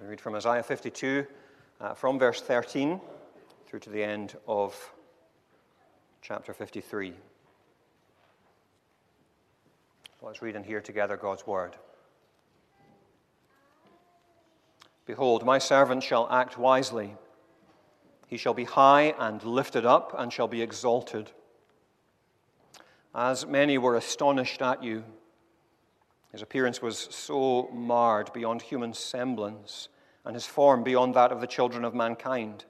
We read from Isaiah 52, uh, from verse 13 through to the end of chapter 53. So let's read and hear together God's word. Behold, my servant shall act wisely. He shall be high and lifted up, and shall be exalted. As many were astonished at you, his appearance was so marred beyond human semblance, and his form beyond that of the children of mankind.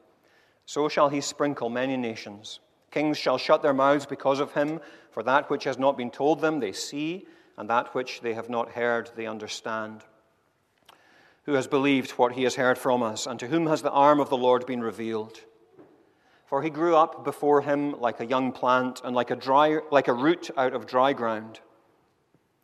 So shall he sprinkle many nations. Kings shall shut their mouths because of him, for that which has not been told them they see, and that which they have not heard they understand. Who has believed what he has heard from us, and to whom has the arm of the Lord been revealed? For he grew up before him like a young plant, and like a, dry, like a root out of dry ground.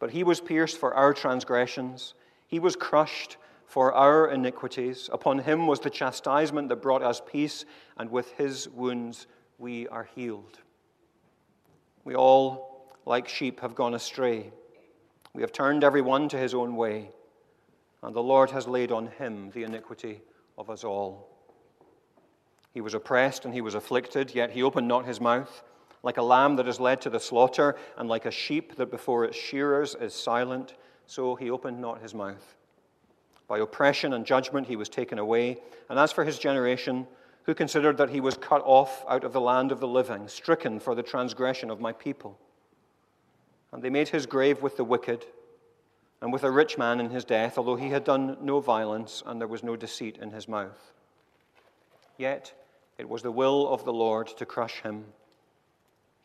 But he was pierced for our transgressions, he was crushed for our iniquities. Upon him was the chastisement that brought us peace, and with his wounds we are healed. We all, like sheep, have gone astray. We have turned every one to his own way, and the Lord has laid on him the iniquity of us all. He was oppressed and he was afflicted, yet he opened not his mouth like a lamb that is led to the slaughter, and like a sheep that before its shearers is silent, so he opened not his mouth. By oppression and judgment he was taken away. And as for his generation, who considered that he was cut off out of the land of the living, stricken for the transgression of my people? And they made his grave with the wicked, and with a rich man in his death, although he had done no violence, and there was no deceit in his mouth. Yet it was the will of the Lord to crush him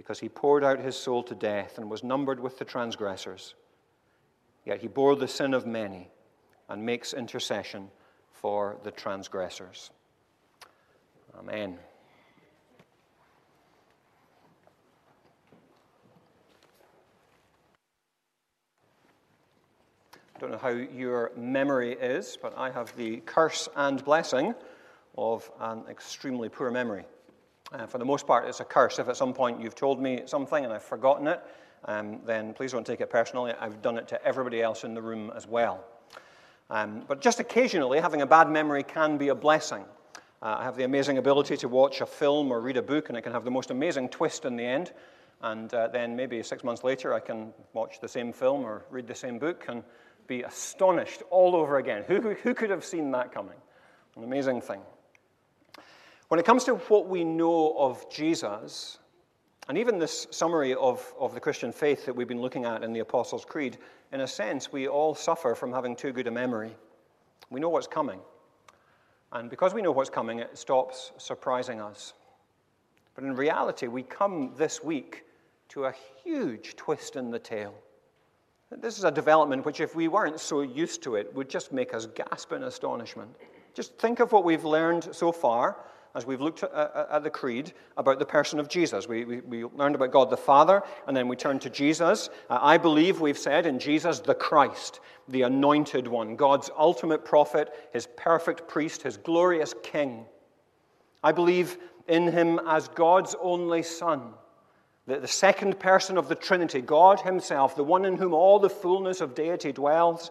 because he poured out his soul to death and was numbered with the transgressors. Yet he bore the sin of many and makes intercession for the transgressors. Amen. I don't know how your memory is, but I have the curse and blessing of an extremely poor memory. Uh, for the most part, it's a curse. If at some point you've told me something and I've forgotten it, um, then please don't take it personally. I've done it to everybody else in the room as well. Um, but just occasionally, having a bad memory can be a blessing. Uh, I have the amazing ability to watch a film or read a book, and it can have the most amazing twist in the end. And uh, then maybe six months later, I can watch the same film or read the same book and be astonished all over again. Who, who could have seen that coming? An amazing thing. When it comes to what we know of Jesus, and even this summary of, of the Christian faith that we've been looking at in the Apostles' Creed, in a sense, we all suffer from having too good a memory. We know what's coming. And because we know what's coming, it stops surprising us. But in reality, we come this week to a huge twist in the tale. This is a development which, if we weren't so used to it, would just make us gasp in astonishment. Just think of what we've learned so far as we've looked at, at the Creed about the person of Jesus. We, we, we, learned about God the Father, and then we turned to Jesus. Uh, I believe we've said in Jesus the Christ, the anointed one, God's ultimate prophet, his perfect priest, his glorious king. I believe in him as God's only Son, the, the second person of the Trinity, God himself, the one in whom all the fullness of deity dwells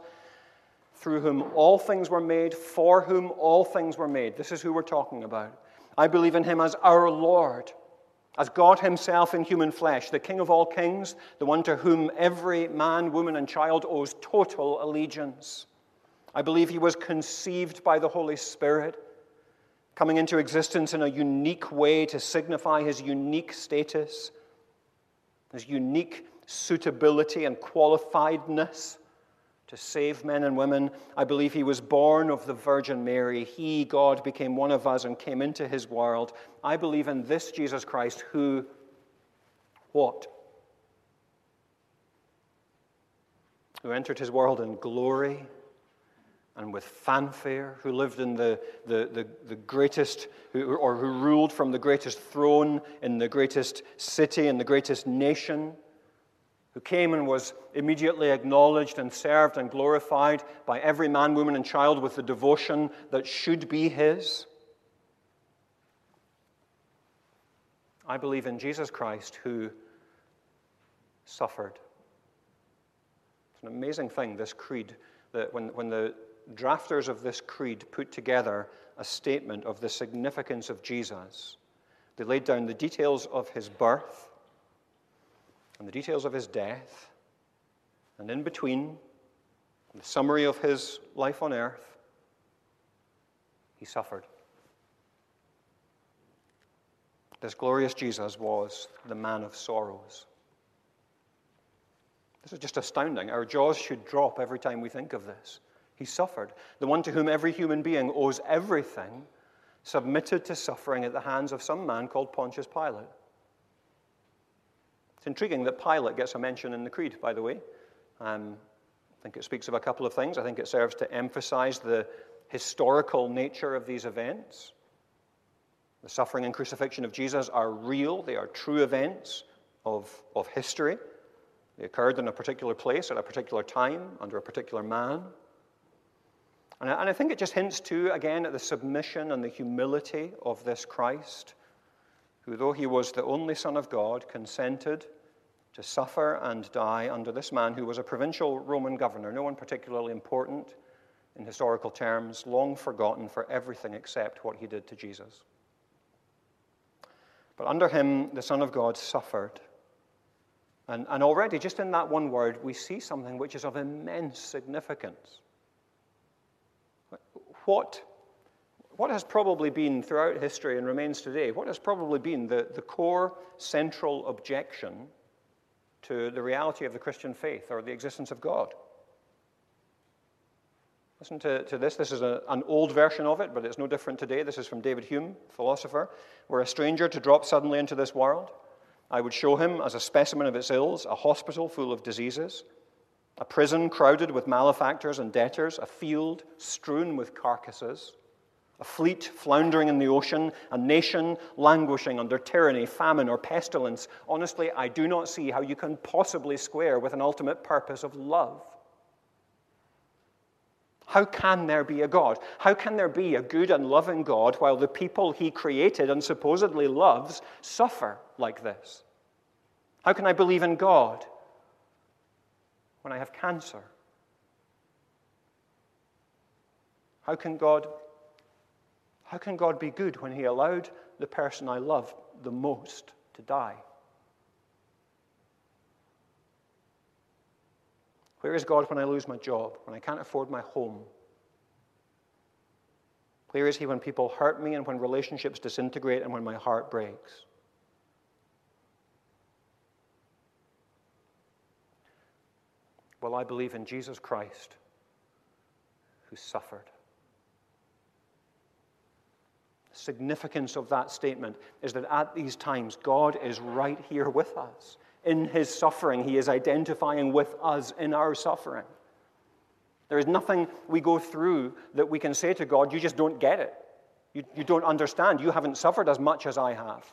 through whom all things were made, for whom all things were made. This is who we're talking about. I believe in him as our Lord, as God himself in human flesh, the King of all kings, the one to whom every man, woman, and child owes total allegiance. I believe he was conceived by the Holy Spirit, coming into existence in a unique way to signify his unique status, his unique suitability and qualifiedness to save men and women. I believe he was born of the Virgin Mary. He, God, became one of us and came into his world. I believe in this Jesus Christ who, what? Who entered his world in glory and with fanfare, who lived in the, the, the, the greatest, who, or who ruled from the greatest throne in the greatest city and the greatest nation who came and was immediately acknowledged and served and glorified by every man, woman, and child with the devotion that should be his. I believe in Jesus Christ who suffered. It's an amazing thing, this creed, that when, when the drafters of this creed put together a statement of the significance of Jesus, they laid down the details of his birth and the details of his death, and in between, the summary of his life on earth, he suffered. This glorious Jesus was the man of sorrows. This is just astounding. Our jaws should drop every time we think of this. He suffered. The one to whom every human being owes everything submitted to suffering at the hands of some man called Pontius Pilate. It's intriguing that Pilate gets a mention in the Creed, by the way. Um, I think it speaks of a couple of things. I think it serves to emphasize the historical nature of these events. The suffering and crucifixion of Jesus are real, they are true events of, of history. They occurred in a particular place at a particular time under a particular man. And I, and I think it just hints, too, again, at the submission and the humility of this Christ who, though he was the only Son of God, consented to suffer and die under this man who was a provincial Roman governor, no one particularly important in historical terms, long forgotten for everything except what he did to Jesus. But under him, the Son of God suffered. And, and already, just in that one word, we see something which is of immense significance. What what has probably been throughout history and remains today, what has probably been the, the core central objection to the reality of the Christian faith or the existence of God? Listen to, to this. This is a, an old version of it, but it's no different today. This is from David Hume, philosopher. Were a stranger to drop suddenly into this world, I would show him as a specimen of its ills a hospital full of diseases, a prison crowded with malefactors and debtors, a field strewn with carcasses a fleet floundering in the ocean, a nation languishing under tyranny, famine, or pestilence. Honestly, I do not see how you can possibly square with an ultimate purpose of love. How can there be a God? How can there be a good and loving God while the people he created and supposedly loves suffer like this? How can I believe in God when I have cancer? How can God how can God be good when He allowed the person I love the most to die? Where is God when I lose my job, when I can't afford my home? Where is He when people hurt me and when relationships disintegrate and when my heart breaks? Well, I believe in Jesus Christ who suffered significance of that statement is that at these times, God is right here with us. In his suffering, he is identifying with us in our suffering. There is nothing we go through that we can say to God, You just don't get it. You, you don't understand. You haven't suffered as much as I have.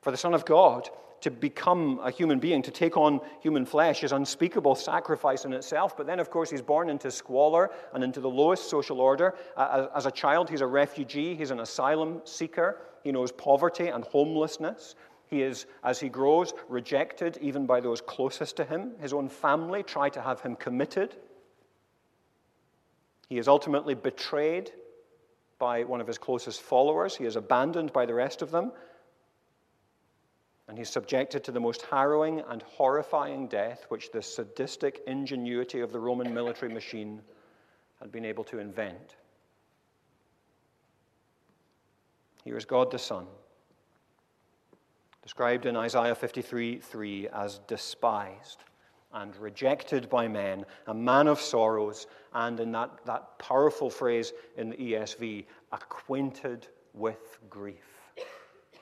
For the Son of God to become a human being, to take on human flesh, is unspeakable sacrifice in itself. But then, of course, he's born into squalor and into the lowest social order. As a child, he's a refugee, he's an asylum seeker. He knows poverty and homelessness. He is, as he grows, rejected even by those closest to him. His own family try to have him committed. He is ultimately betrayed by one of his closest followers. He is abandoned by the rest of them and he's subjected to the most harrowing and horrifying death which the sadistic ingenuity of the Roman military machine had been able to invent. Here is God the Son, described in Isaiah 53 3 as despised and rejected by men, a man of sorrows, and in that, that powerful phrase in the ESV, acquainted with grief.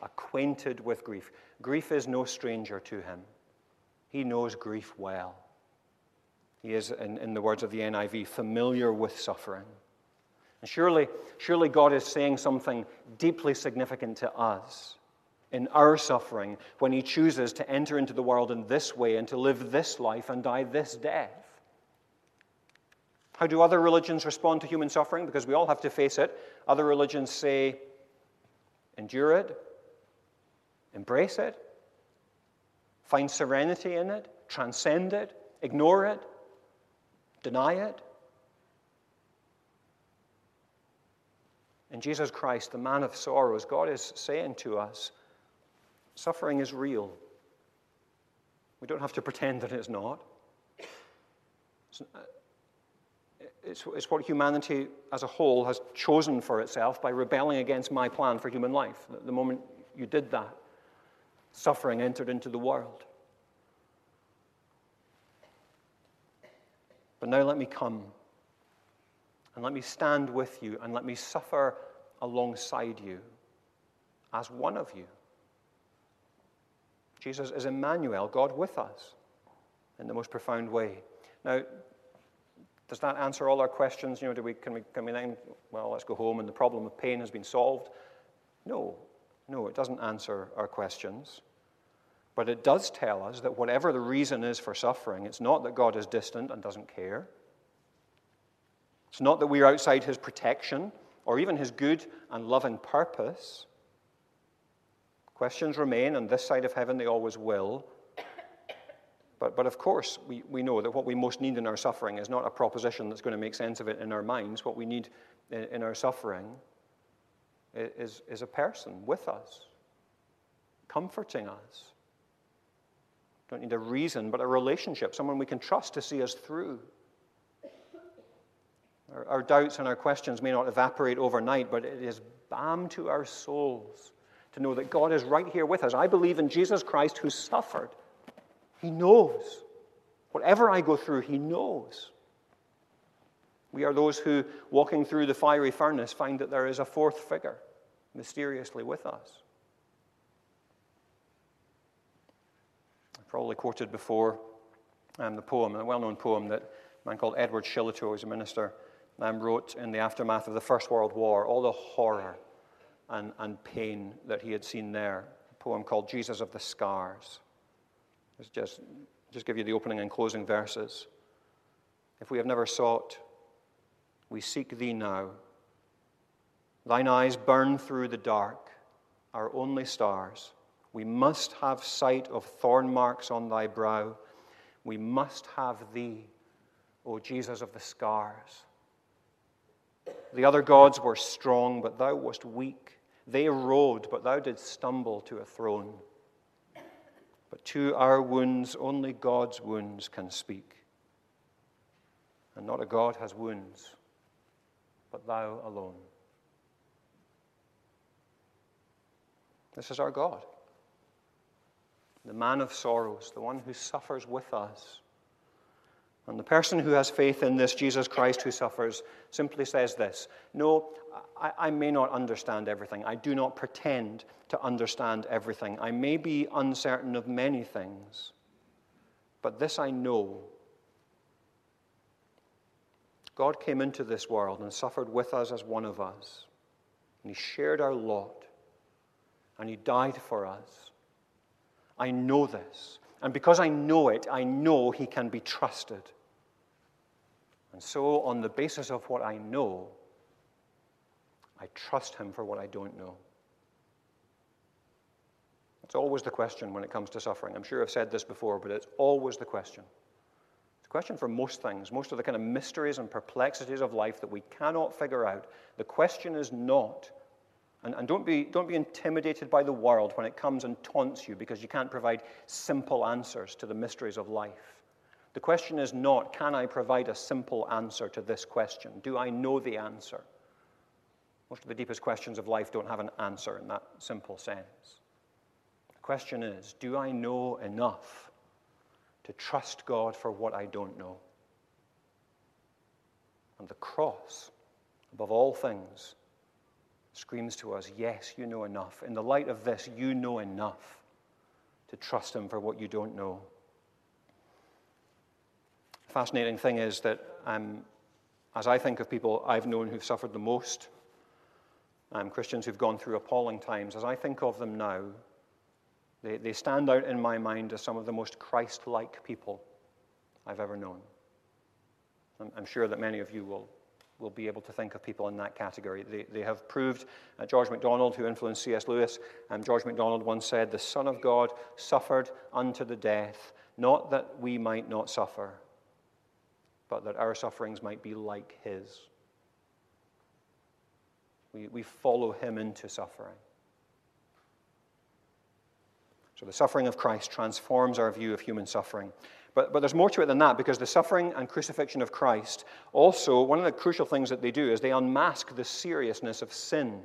Acquainted with grief. Grief is no stranger to him. He knows grief well. He is, in, in the words of the NIV, familiar with suffering. And surely, surely God is saying something deeply significant to us in our suffering when He chooses to enter into the world in this way and to live this life and die this death. How do other religions respond to human suffering? Because we all have to face it. Other religions say, endure it, embrace it, find serenity in it, transcend it, ignore it, deny it. In Jesus Christ, the man of sorrows, God is saying to us suffering is real. We don't have to pretend that it's not. It's, uh, it's, it's, what humanity as a whole has chosen for itself by rebelling against my plan for human life. The moment you did that, suffering entered into the world. But now let me come and let me stand with you and let me suffer alongside you as one of you. Jesus is Emmanuel, God with us, in the most profound way. Now, does that answer all our questions? You know, do we, can, we, can we then, well, let's go home and the problem of pain has been solved? No, no, it doesn't answer our questions. But it does tell us that whatever the reason is for suffering, it's not that God is distant and doesn't care. It's not that we're outside his protection or even his good and loving purpose. Questions remain on this side of heaven, they always will. But, but of course, we, we know that what we most need in our suffering is not a proposition that's going to make sense of it in our minds. What we need in, in our suffering is, is a person with us, comforting us. Don't need a reason, but a relationship, someone we can trust to see us through. Our, our doubts and our questions may not evaporate overnight, but it is balm to our souls to know that God is right here with us. I believe in Jesus Christ who suffered. He knows. Whatever I go through, He knows. We are those who, walking through the fiery furnace, find that there is a fourth figure mysteriously with us. I've probably quoted before um, the poem, a well known poem that a man called Edward Shillito, who was a minister, um, wrote in the aftermath of the First World War, all the horror and, and pain that he had seen there. A poem called Jesus of the Scars. Let's just, just give you the opening and closing verses. If we have never sought, we seek thee now. Thine eyes burn through the dark, our only stars. We must have sight of thorn marks on thy brow. We must have thee, O Jesus of the scars. The other gods were strong, but thou wast weak. They rode, but thou didst stumble to a throne. But to our wounds, only God's wounds can speak. And not a God has wounds, but thou alone. This is our God, the man of sorrows, the one who suffers with us and the person who has faith in this Jesus Christ who suffers simply says this No, I, I, may not understand everything. I do not pretend to understand everything. I may be uncertain of many things. But this I know God came into this world and suffered with us as one of us. And He shared our lot. And He died for us. I know this. And because I know it, I know He can be trusted. And so, on the basis of what I know, I trust him for what I don't know. It's always the question when it comes to suffering. I'm sure I've said this before, but it's always the question. Question for most things, most of the kind of mysteries and perplexities of life that we cannot figure out. The question is not, and, and don't, be, don't be intimidated by the world when it comes and taunts you because you can't provide simple answers to the mysteries of life. The question is not, can I provide a simple answer to this question? Do I know the answer? Most of the deepest questions of life don't have an answer in that simple sense. The question is do I know enough to trust God for what I don't know? And the cross, above all things, screams to us, Yes, you know enough. In the light of this, you know enough to trust Him for what you don't know. The fascinating thing is that um, as I think of people I've known who've suffered the most, um, Christians who've gone through appalling times, as I think of them now, they, they stand out in my mind as some of the most Christ like people I've ever known. I'm, I'm sure that many of you will, will be able to think of people in that category. They, they have proved, uh, George MacDonald, who influenced C.S. Lewis, um, George MacDonald once said, The Son of God suffered unto the death, not that we might not suffer, but that our sufferings might be like his. We, we follow him into suffering. So the suffering of Christ transforms our view of human suffering. But, but there's more to it than that because the suffering and crucifixion of Christ also, one of the crucial things that they do is they unmask the seriousness of sin.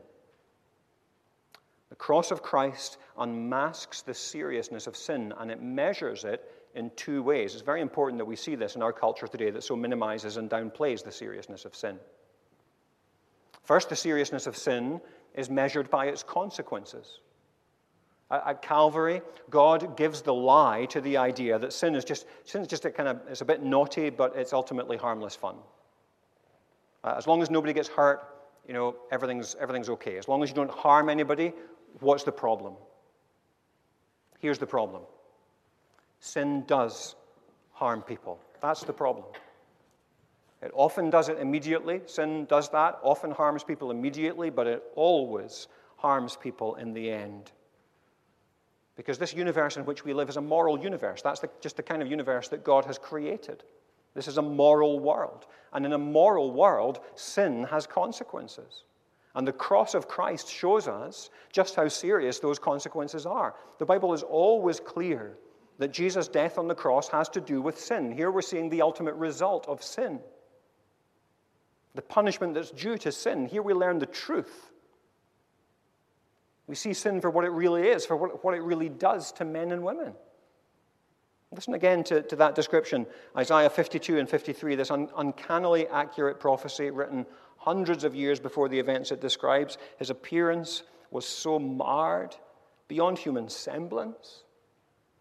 The cross of Christ unmasks the seriousness of sin and it measures it in two ways. It's very important that we see this in our culture today that so minimizes and downplays the seriousness of sin. First, the seriousness of sin is measured by its consequences. At Calvary, God gives the lie to the idea that sin is just sin is just a kind of it's a bit naughty, but it's ultimately harmless fun. Uh, as long as nobody gets hurt, you know everything's everything's okay. As long as you don't harm anybody, what's the problem? Here's the problem. Sin does harm people. That's the problem. It often does it immediately. Sin does that, often harms people immediately, but it always harms people in the end. Because this universe in which we live is a moral universe. That's the, just the kind of universe that God has created. This is a moral world. And in a moral world, sin has consequences. And the cross of Christ shows us just how serious those consequences are. The Bible is always clear that Jesus' death on the cross has to do with sin. Here we're seeing the ultimate result of sin the punishment that's due to sin. Here we learn the truth we see sin for what it really is, for what, what it really does to men and women. Listen again to, to that description Isaiah 52 and 53, this un, uncannily accurate prophecy written hundreds of years before the events it describes. His appearance was so marred beyond human semblance,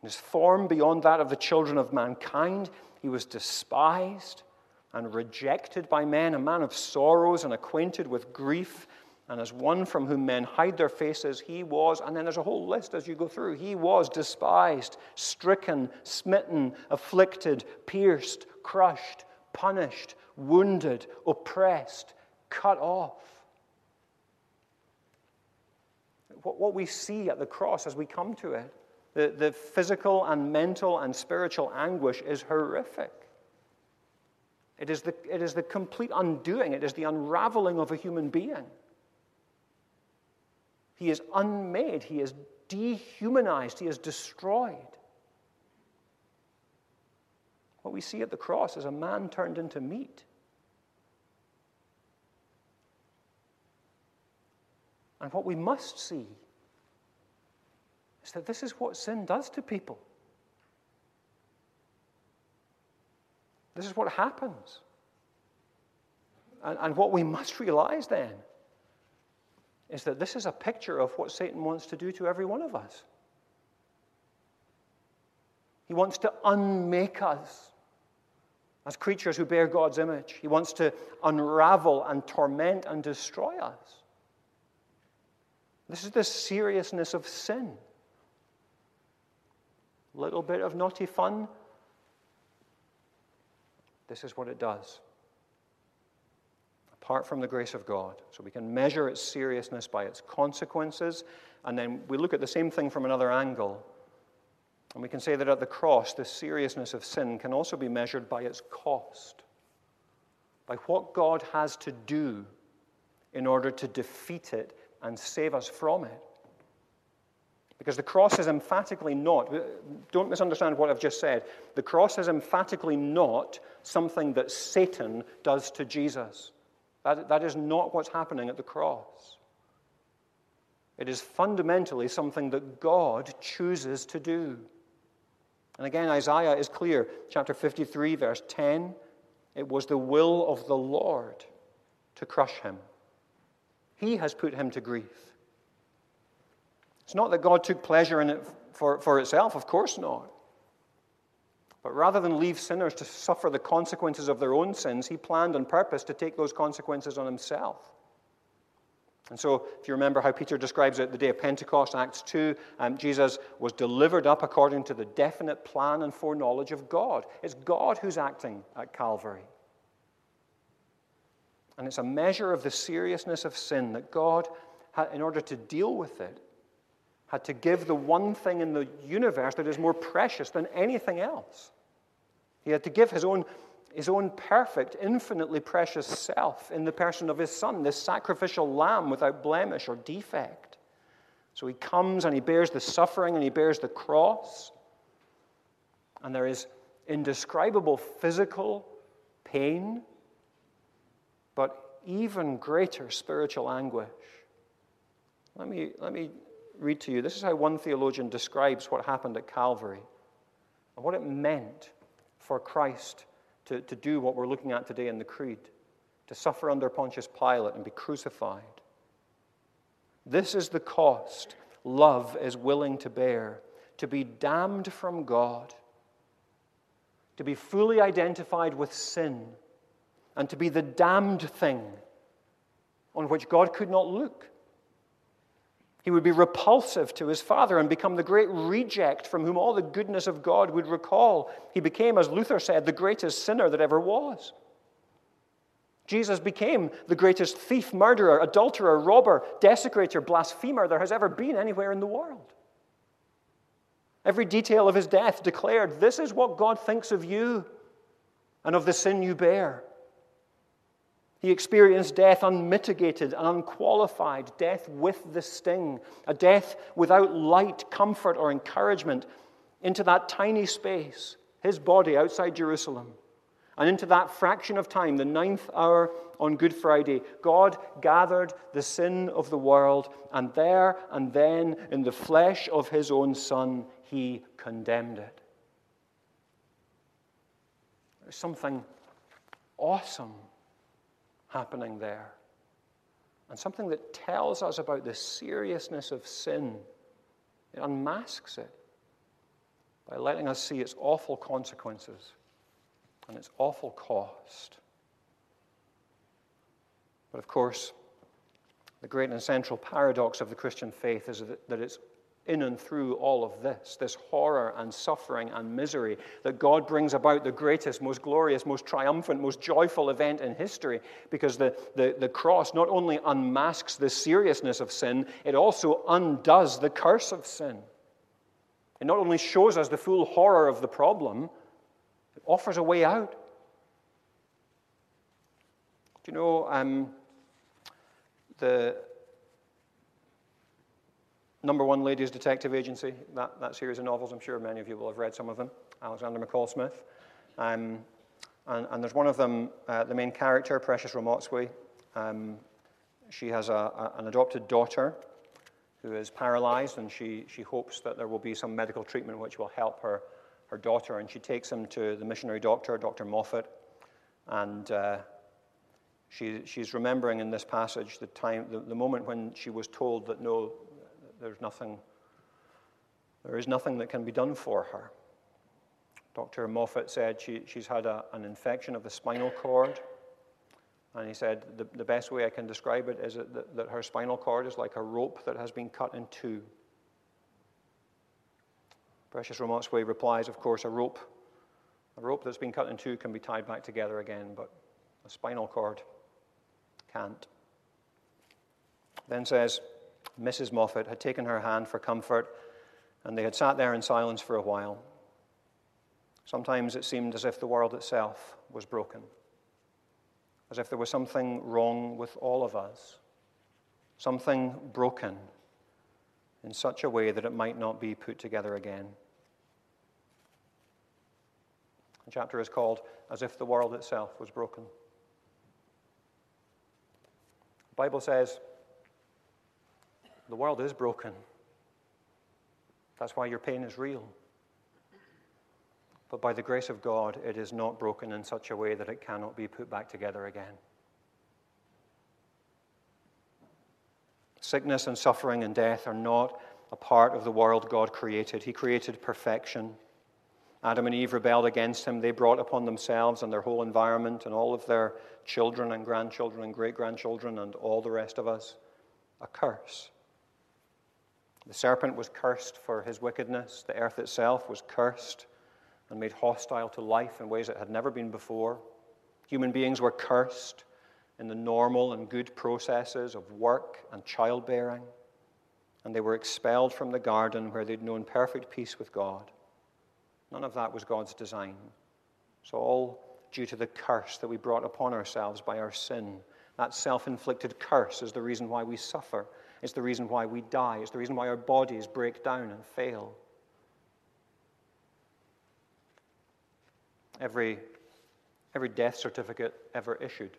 his form beyond that of the children of mankind. He was despised and rejected by men, a man of sorrows and acquainted with grief and as one from whom men hide their faces, he was, and then there's a whole list as you go through. He was despised, stricken, smitten, afflicted, pierced, crushed, punished, wounded, oppressed, cut off. What we see at the cross as we come to it, the, the physical and mental and spiritual anguish is horrific. It is, the, it is the complete undoing, it is the unraveling of a human being. He is unmade, he is dehumanized, he is destroyed. What we see at the cross is a man turned into meat. And what we must see is that this is what sin does to people. This is what happens. And, and what we must realize then is that this is a picture of what Satan wants to do to every one of us. He wants to unmake us as creatures who bear God's image. He wants to unravel and torment and destroy us. This is the seriousness of sin. Little bit of naughty fun. This is what it does apart from the grace of God. So we can measure its seriousness by its consequences, and then we look at the same thing from another angle. And we can say that at the cross, the seriousness of sin can also be measured by its cost, by what God has to do in order to defeat it and save us from it. Because the cross is emphatically not, don't misunderstand what I've just said, the cross is emphatically not something that Satan does to Jesus. That, that is not what's happening at the cross. It is fundamentally something that God chooses to do. And again, Isaiah is clear. Chapter 53, verse 10 it was the will of the Lord to crush him. He has put him to grief. It's not that God took pleasure in it for, for itself, of course not. But rather than leave sinners to suffer the consequences of their own sins, he planned on purpose to take those consequences on himself. And so, if you remember how Peter describes it, the day of Pentecost, Acts 2, um, Jesus was delivered up according to the definite plan and foreknowledge of God. It's God who's acting at Calvary. And it's a measure of the seriousness of sin that God, in order to deal with it, had to give the one thing in the universe that is more precious than anything else. He had to give his own his own perfect, infinitely precious self in the person of his son, this sacrificial lamb without blemish or defect. So he comes and he bears the suffering and he bears the cross. And there is indescribable physical pain, but even greater spiritual anguish. Let me, let me read to you. This is how one theologian describes what happened at Calvary and what it meant for Christ to, to do what we're looking at today in the Creed to suffer under Pontius Pilate and be crucified. This is the cost love is willing to bear to be damned from God, to be fully identified with sin, and to be the damned thing on which God could not look. He would be repulsive to his father and become the great reject from whom all the goodness of God would recall. He became, as Luther said, the greatest sinner that ever was. Jesus became the greatest thief, murderer, adulterer, robber, desecrator, blasphemer there has ever been anywhere in the world. Every detail of his death declared this is what God thinks of you and of the sin you bear. He experienced death unmitigated and unqualified, death with the sting, a death without light, comfort, or encouragement into that tiny space, his body outside Jerusalem. And into that fraction of time, the ninth hour on Good Friday, God gathered the sin of the world, and there and then, in the flesh of his own Son, he condemned it. There's something awesome happening there. And something that tells us about the seriousness of sin. It unmasks it by letting us see its awful consequences and its awful cost. But of course, the great and central paradox of the Christian faith is that it's in and through all of this, this horror and suffering and misery, that God brings about the greatest, most glorious, most triumphant, most joyful event in history. Because the, the, the cross not only unmasks the seriousness of sin, it also undoes the curse of sin. It not only shows us the full horror of the problem, it offers a way out. Do you know um, the Number One Ladies Detective Agency, that, that series of novels, I'm sure many of you will have read some of them, Alexander McCall Smith. Um, and, and, there's one of them, uh, the main character, Precious Ramotswe. Um, she has a, a, an adopted daughter who is paralyzed, and she, she hopes that there will be some medical treatment which will help her, her daughter. And she takes him to the missionary doctor, Dr. Moffat, and uh, she, she's remembering in this passage the time, the, the moment when she was told that no, there's nothing, there is nothing that can be done for her. Dr. Moffat said she, she's had a, an infection of the spinal cord. And he said the, the best way I can describe it is that, that her spinal cord is like a rope that has been cut in two. Precious Ramotswe replies, of course, a rope. A rope that's been cut in two can be tied back together again, but a spinal cord can't. Then says, Mrs. Moffat had taken her hand for comfort, and they had sat there in silence for a while. Sometimes it seemed as if the world itself was broken, as if there was something wrong with all of us, something broken in such a way that it might not be put together again. The chapter is called As If the World Itself Was Broken. The Bible says the world is broken. That's why your pain is real. But by the grace of God, it is not broken in such a way that it cannot be put back together again. Sickness and suffering and death are not a part of the world God created. He created perfection. Adam and Eve rebelled against him. They brought upon themselves and their whole environment and all of their children and grandchildren and great grandchildren and all the rest of us a curse. The serpent was cursed for his wickedness. The earth itself was cursed and made hostile to life in ways it had never been before. Human beings were cursed in the normal and good processes of work and childbearing, and they were expelled from the garden where they'd known perfect peace with God. None of that was God's design. It's all due to the curse that we brought upon ourselves by our sin. That self inflicted curse is the reason why we suffer. It's the reason why we die. It's the reason why our bodies break down and fail. Every, every death certificate ever issued,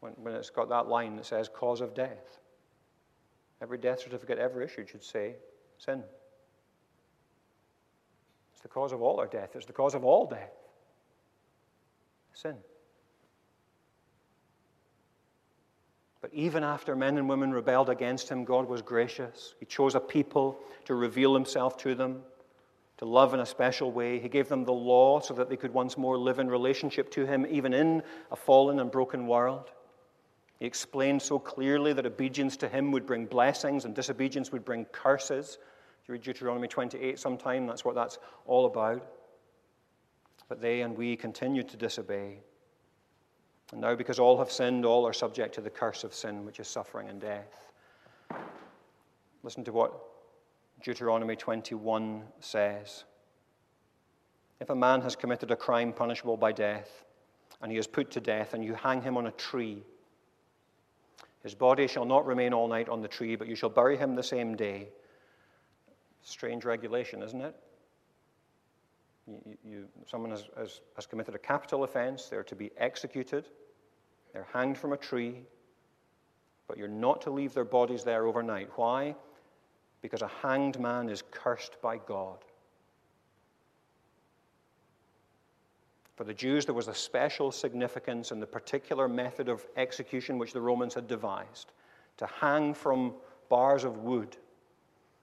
when, when it's got that line that says cause of death, every death certificate ever issued should say sin. It's the cause of all our death. It's the cause of all death. Sin. But even after men and women rebelled against him, God was gracious. He chose a people to reveal himself to them, to love in a special way. He gave them the law so that they could once more live in relationship to him, even in a fallen and broken world. He explained so clearly that obedience to him would bring blessings and disobedience would bring curses you read Deuteronomy 28 sometime, that's what that's all about. But they and we continued to disobey. And now, because all have sinned, all are subject to the curse of sin, which is suffering and death. Listen to what Deuteronomy 21 says. If a man has committed a crime punishable by death, and he is put to death, and you hang him on a tree, his body shall not remain all night on the tree, but you shall bury him the same day. Strange regulation, isn't it? You, you, someone has, has, has committed a capital offense, they're to be executed, they're hanged from a tree, but you're not to leave their bodies there overnight. Why? Because a hanged man is cursed by God. For the Jews, there was a special significance in the particular method of execution which the Romans had devised to hang from bars of wood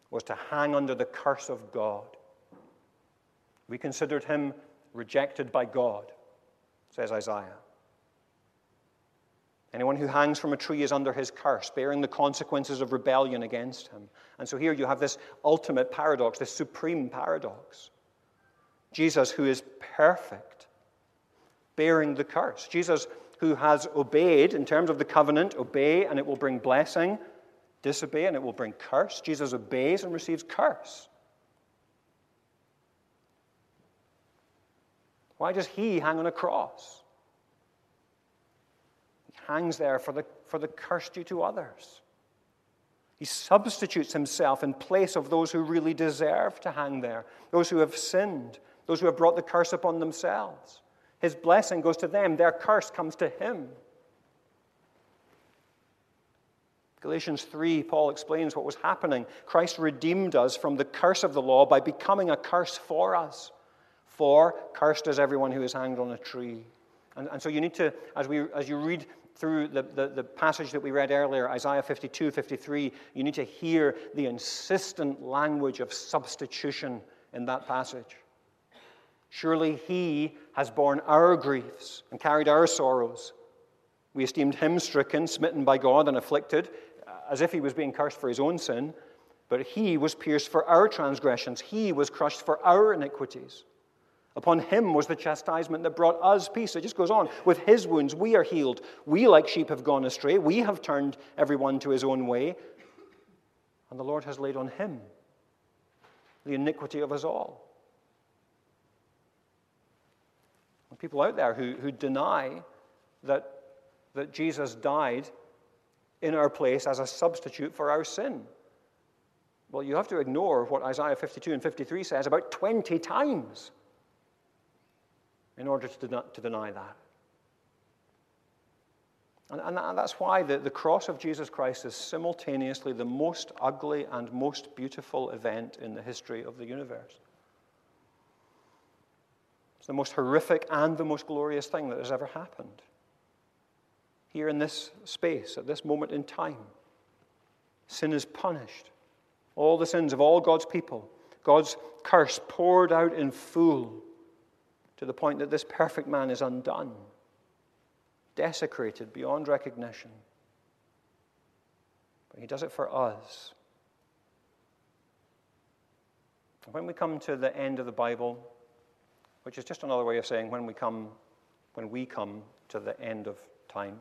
was to hang under the curse of God. We considered him rejected by God, says Isaiah. Anyone who hangs from a tree is under his curse, bearing the consequences of rebellion against him. And so here you have this ultimate paradox, this supreme paradox. Jesus, who is perfect, bearing the curse. Jesus, who has obeyed in terms of the covenant, obey and it will bring blessing disobey and it will bring curse. Jesus obeys and receives curse. Why does he hang on a cross? He hangs there for the, for the curse due to others. He substitutes himself in place of those who really deserve to hang there, those who have sinned, those who have brought the curse upon themselves. His blessing goes to them, their curse comes to him. Galatians 3, Paul explains what was happening. Christ redeemed us from the curse of the law by becoming a curse for us. For cursed is everyone who is hanged on a tree. And, and so you need to, as, we, as you read through the, the, the, passage that we read earlier, Isaiah 52, 53, you need to hear the insistent language of substitution in that passage. Surely he has borne our griefs and carried our sorrows. We esteemed him stricken, smitten by God, and afflicted uh, as if he was being cursed for his own sin, but he was pierced for our transgressions, he was crushed for our iniquities. Upon him was the chastisement that brought us peace. It just goes on. With his wounds, we are healed. We, like sheep, have gone astray. We have turned everyone to his own way. And the Lord has laid on him the iniquity of us all. People out there who, who deny that, that Jesus died in our place as a substitute for our sin. Well, you have to ignore what Isaiah 52 and 53 says about 20 times in order to, to deny that. And, and that's why the, the cross of Jesus Christ is simultaneously the most ugly and most beautiful event in the history of the universe. It's the most horrific and the most glorious thing that has ever happened. Here in this space, at this moment in time, sin is punished. All the sins of all God's people, God's curse poured out in full to the point that this perfect man is undone desecrated beyond recognition. But He does it for us. When we come to the end of the Bible, which is just another way of saying when we come, when we come to the end of time,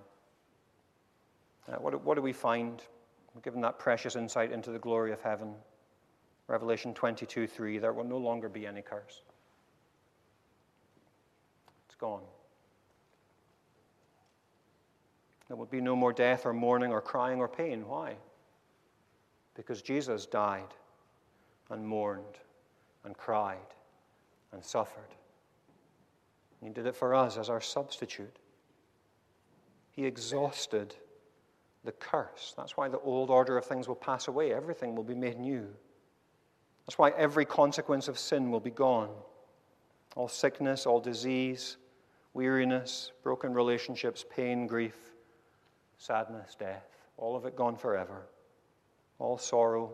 uh, what, what do we find? Given that precious insight into the glory of heaven, Revelation 22 3, there will no longer be any curse. Gone. There will be no more death or mourning or crying or pain. Why? Because Jesus died and mourned and cried and suffered. He did it for us as our substitute. He exhausted the curse. That's why the old order of things will pass away. Everything will be made new. That's why every consequence of sin will be gone. All sickness, all disease, weariness, broken relationships, pain, grief sadness, death, all of it gone forever, all sorrow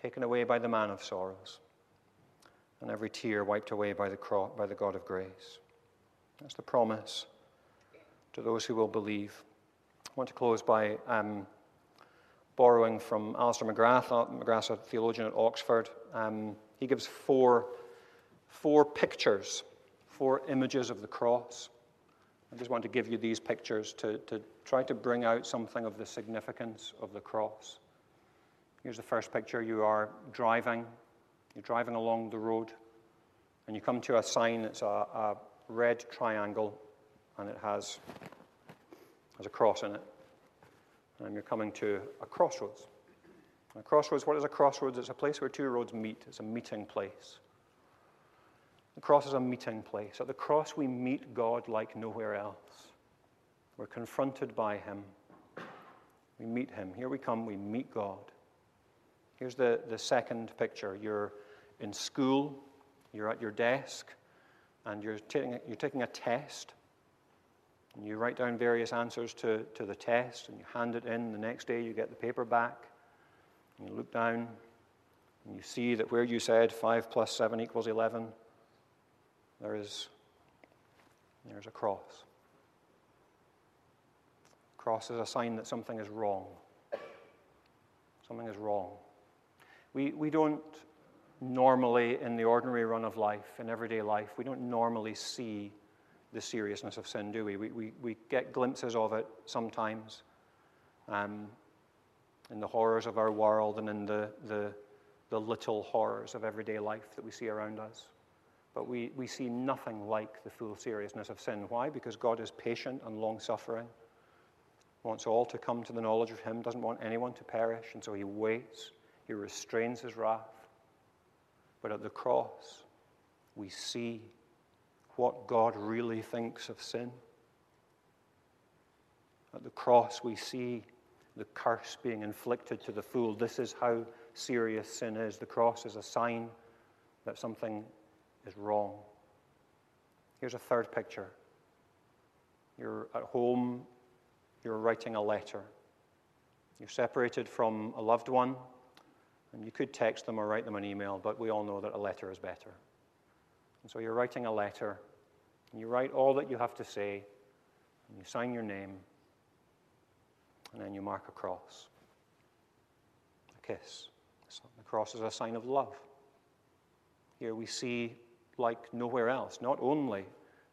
taken away by the man of sorrows, and every tear wiped away by the, cross, by the God of grace. That's the promise to those who will believe. I want to close by um, borrowing from Alister McGrath. McGrath's a theologian at Oxford. Um, he gives four, four pictures, four images of the cross. I just want to give you these pictures to, to try to bring out something of the significance of the cross. Here's the first picture. You are driving, you're driving along the road, and you come to a sign that's a, a red triangle, and it has, has a cross in it. And you're coming to a crossroads. A crossroads, what is a crossroads? It's a place where two roads meet, it's a meeting place. The cross is a meeting place. At the cross, we meet God like nowhere else. We're confronted by Him. We meet Him. Here we come, we meet God. Here's the, the second picture. You're in school, you're at your desk, and you're taking, you're taking a test. And you write down various answers to, to the test, and you hand it in. The next day, you get the paper back. And you look down, and you see that where you said 5 plus 7 equals 11, there is there's a cross. Cross is a sign that something is wrong. Something is wrong. We, we don't normally, in the ordinary run of life, in everyday life, we don't normally see the seriousness of sin, do we? We, we, we get glimpses of it sometimes um, in the horrors of our world and in the, the, the little horrors of everyday life that we see around us. But we, we see nothing like the full seriousness of sin. Why? Because God is patient and long suffering, wants all to come to the knowledge of Him, doesn't want anyone to perish, and so He waits, He restrains His wrath. But at the cross, we see what God really thinks of sin. At the cross, we see the curse being inflicted to the fool. This is how serious sin is. The cross is a sign that something is wrong. Here's a third picture. You're at home, you're writing a letter. You're separated from a loved one, and you could text them or write them an email, but we all know that a letter is better. And so you're writing a letter, and you write all that you have to say, and you sign your name, and then you mark a cross. A kiss. The cross is a sign of love. Here we see like nowhere else. Not only,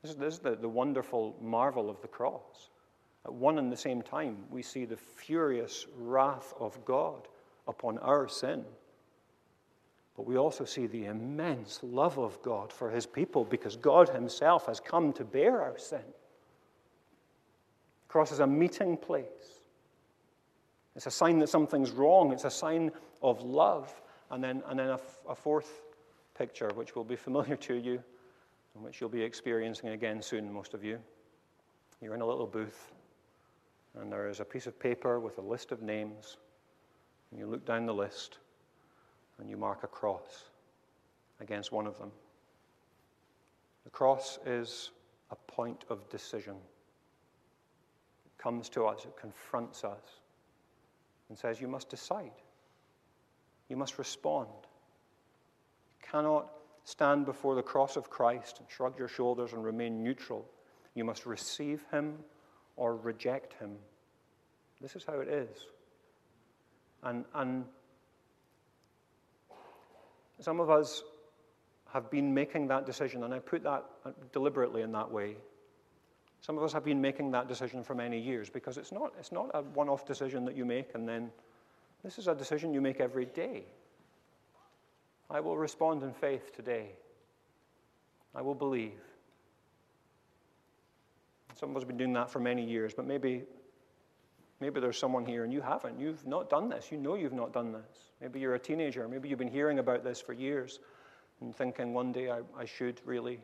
this is, this is the, the wonderful marvel of the cross. At one and the same time, we see the furious wrath of God upon our sin. But we also see the immense love of God for his people because God himself has come to bear our sin. The cross is a meeting place. It's a sign that something's wrong. It's a sign of love. And then, and then a, a fourth picture, which will be familiar to you and which you'll be experiencing again soon, most of you. You're in a little booth, And there is a piece of paper with a list of names. And you look down the list and you mark a cross against one of them. The cross is a point of decision. It comes to us, it confronts us, and says, You must decide. You must respond. Cannot stand before the cross of Christ and shrug your shoulders and remain neutral. You must receive him or reject him. This is how it is. And, and some of us have been making that decision, and I put that deliberately in that way. Some of us have been making that decision for many years because it's not, it's not a one off decision that you make and then this is a decision you make every day. I will respond in faith today. I will believe. Some of us have been doing that for many years, but maybe, maybe there's someone here and you haven't. You've not done this. You know you've not done this. Maybe you're a teenager. Maybe you've been hearing about this for years and thinking one day I, I should really.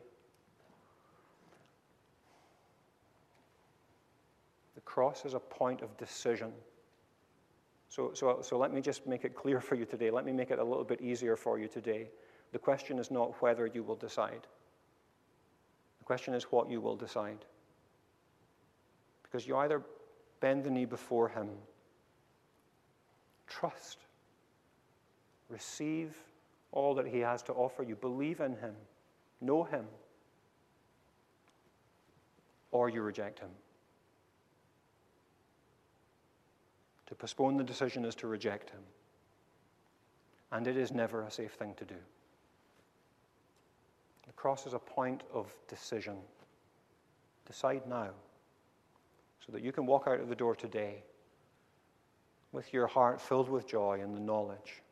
The cross is a point of decision. So, so, so let me just make it clear for you today. Let me make it a little bit easier for you today. The question is not whether you will decide, the question is what you will decide. Because you either bend the knee before Him, trust, receive all that He has to offer you, believe in Him, know Him, or you reject Him. To postpone the decision is to reject him. And it is never a safe thing to do. The cross is a point of decision. Decide now so that you can walk out of the door today with your heart filled with joy and the knowledge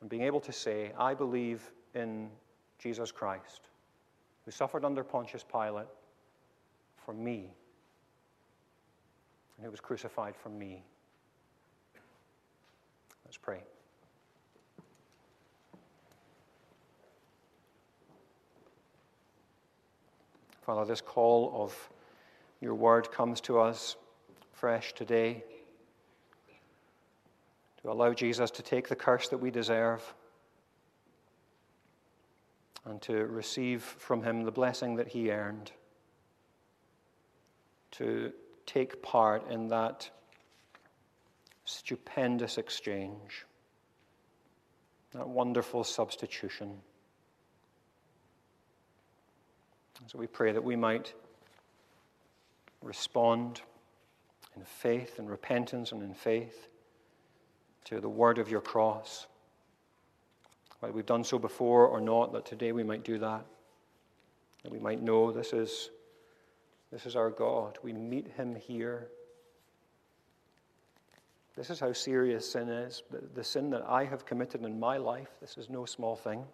and being able to say, I believe in Jesus Christ, who suffered under Pontius Pilate for me and who was crucified for me. Let's pray. Father, this call of your word comes to us fresh today to allow Jesus to take the curse that we deserve and to receive from him the blessing that he earned, to take part in that stupendous exchange, that wonderful substitution. So we pray that we might respond in faith and repentance and in faith to the word of your cross. Whether we've done so before or not, that today we might do that. That we might know this is, this is our God. We meet him here. This is how serious sin is. The, sin that I have committed in my life, this is no small thing.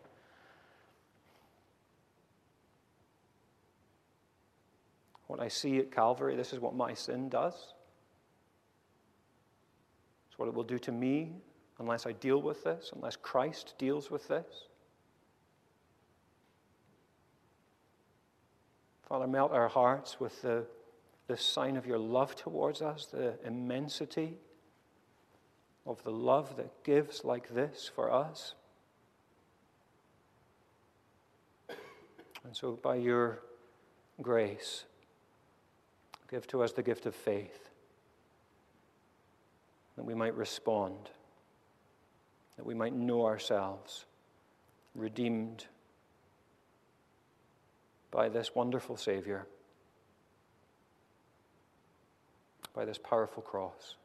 What I see at Calvary, this is what my sin does. It's what it will do to me unless I deal with this, unless Christ deals with this. Father, melt our hearts with the, the sign of your love towards us, the immensity of the love that gives like this for us. And so, by your grace, give to us the gift of faith that we might respond, that we might know ourselves redeemed by this wonderful Savior, by this powerful cross.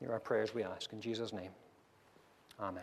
Hear our prayers, we ask. In Jesus' name, amen.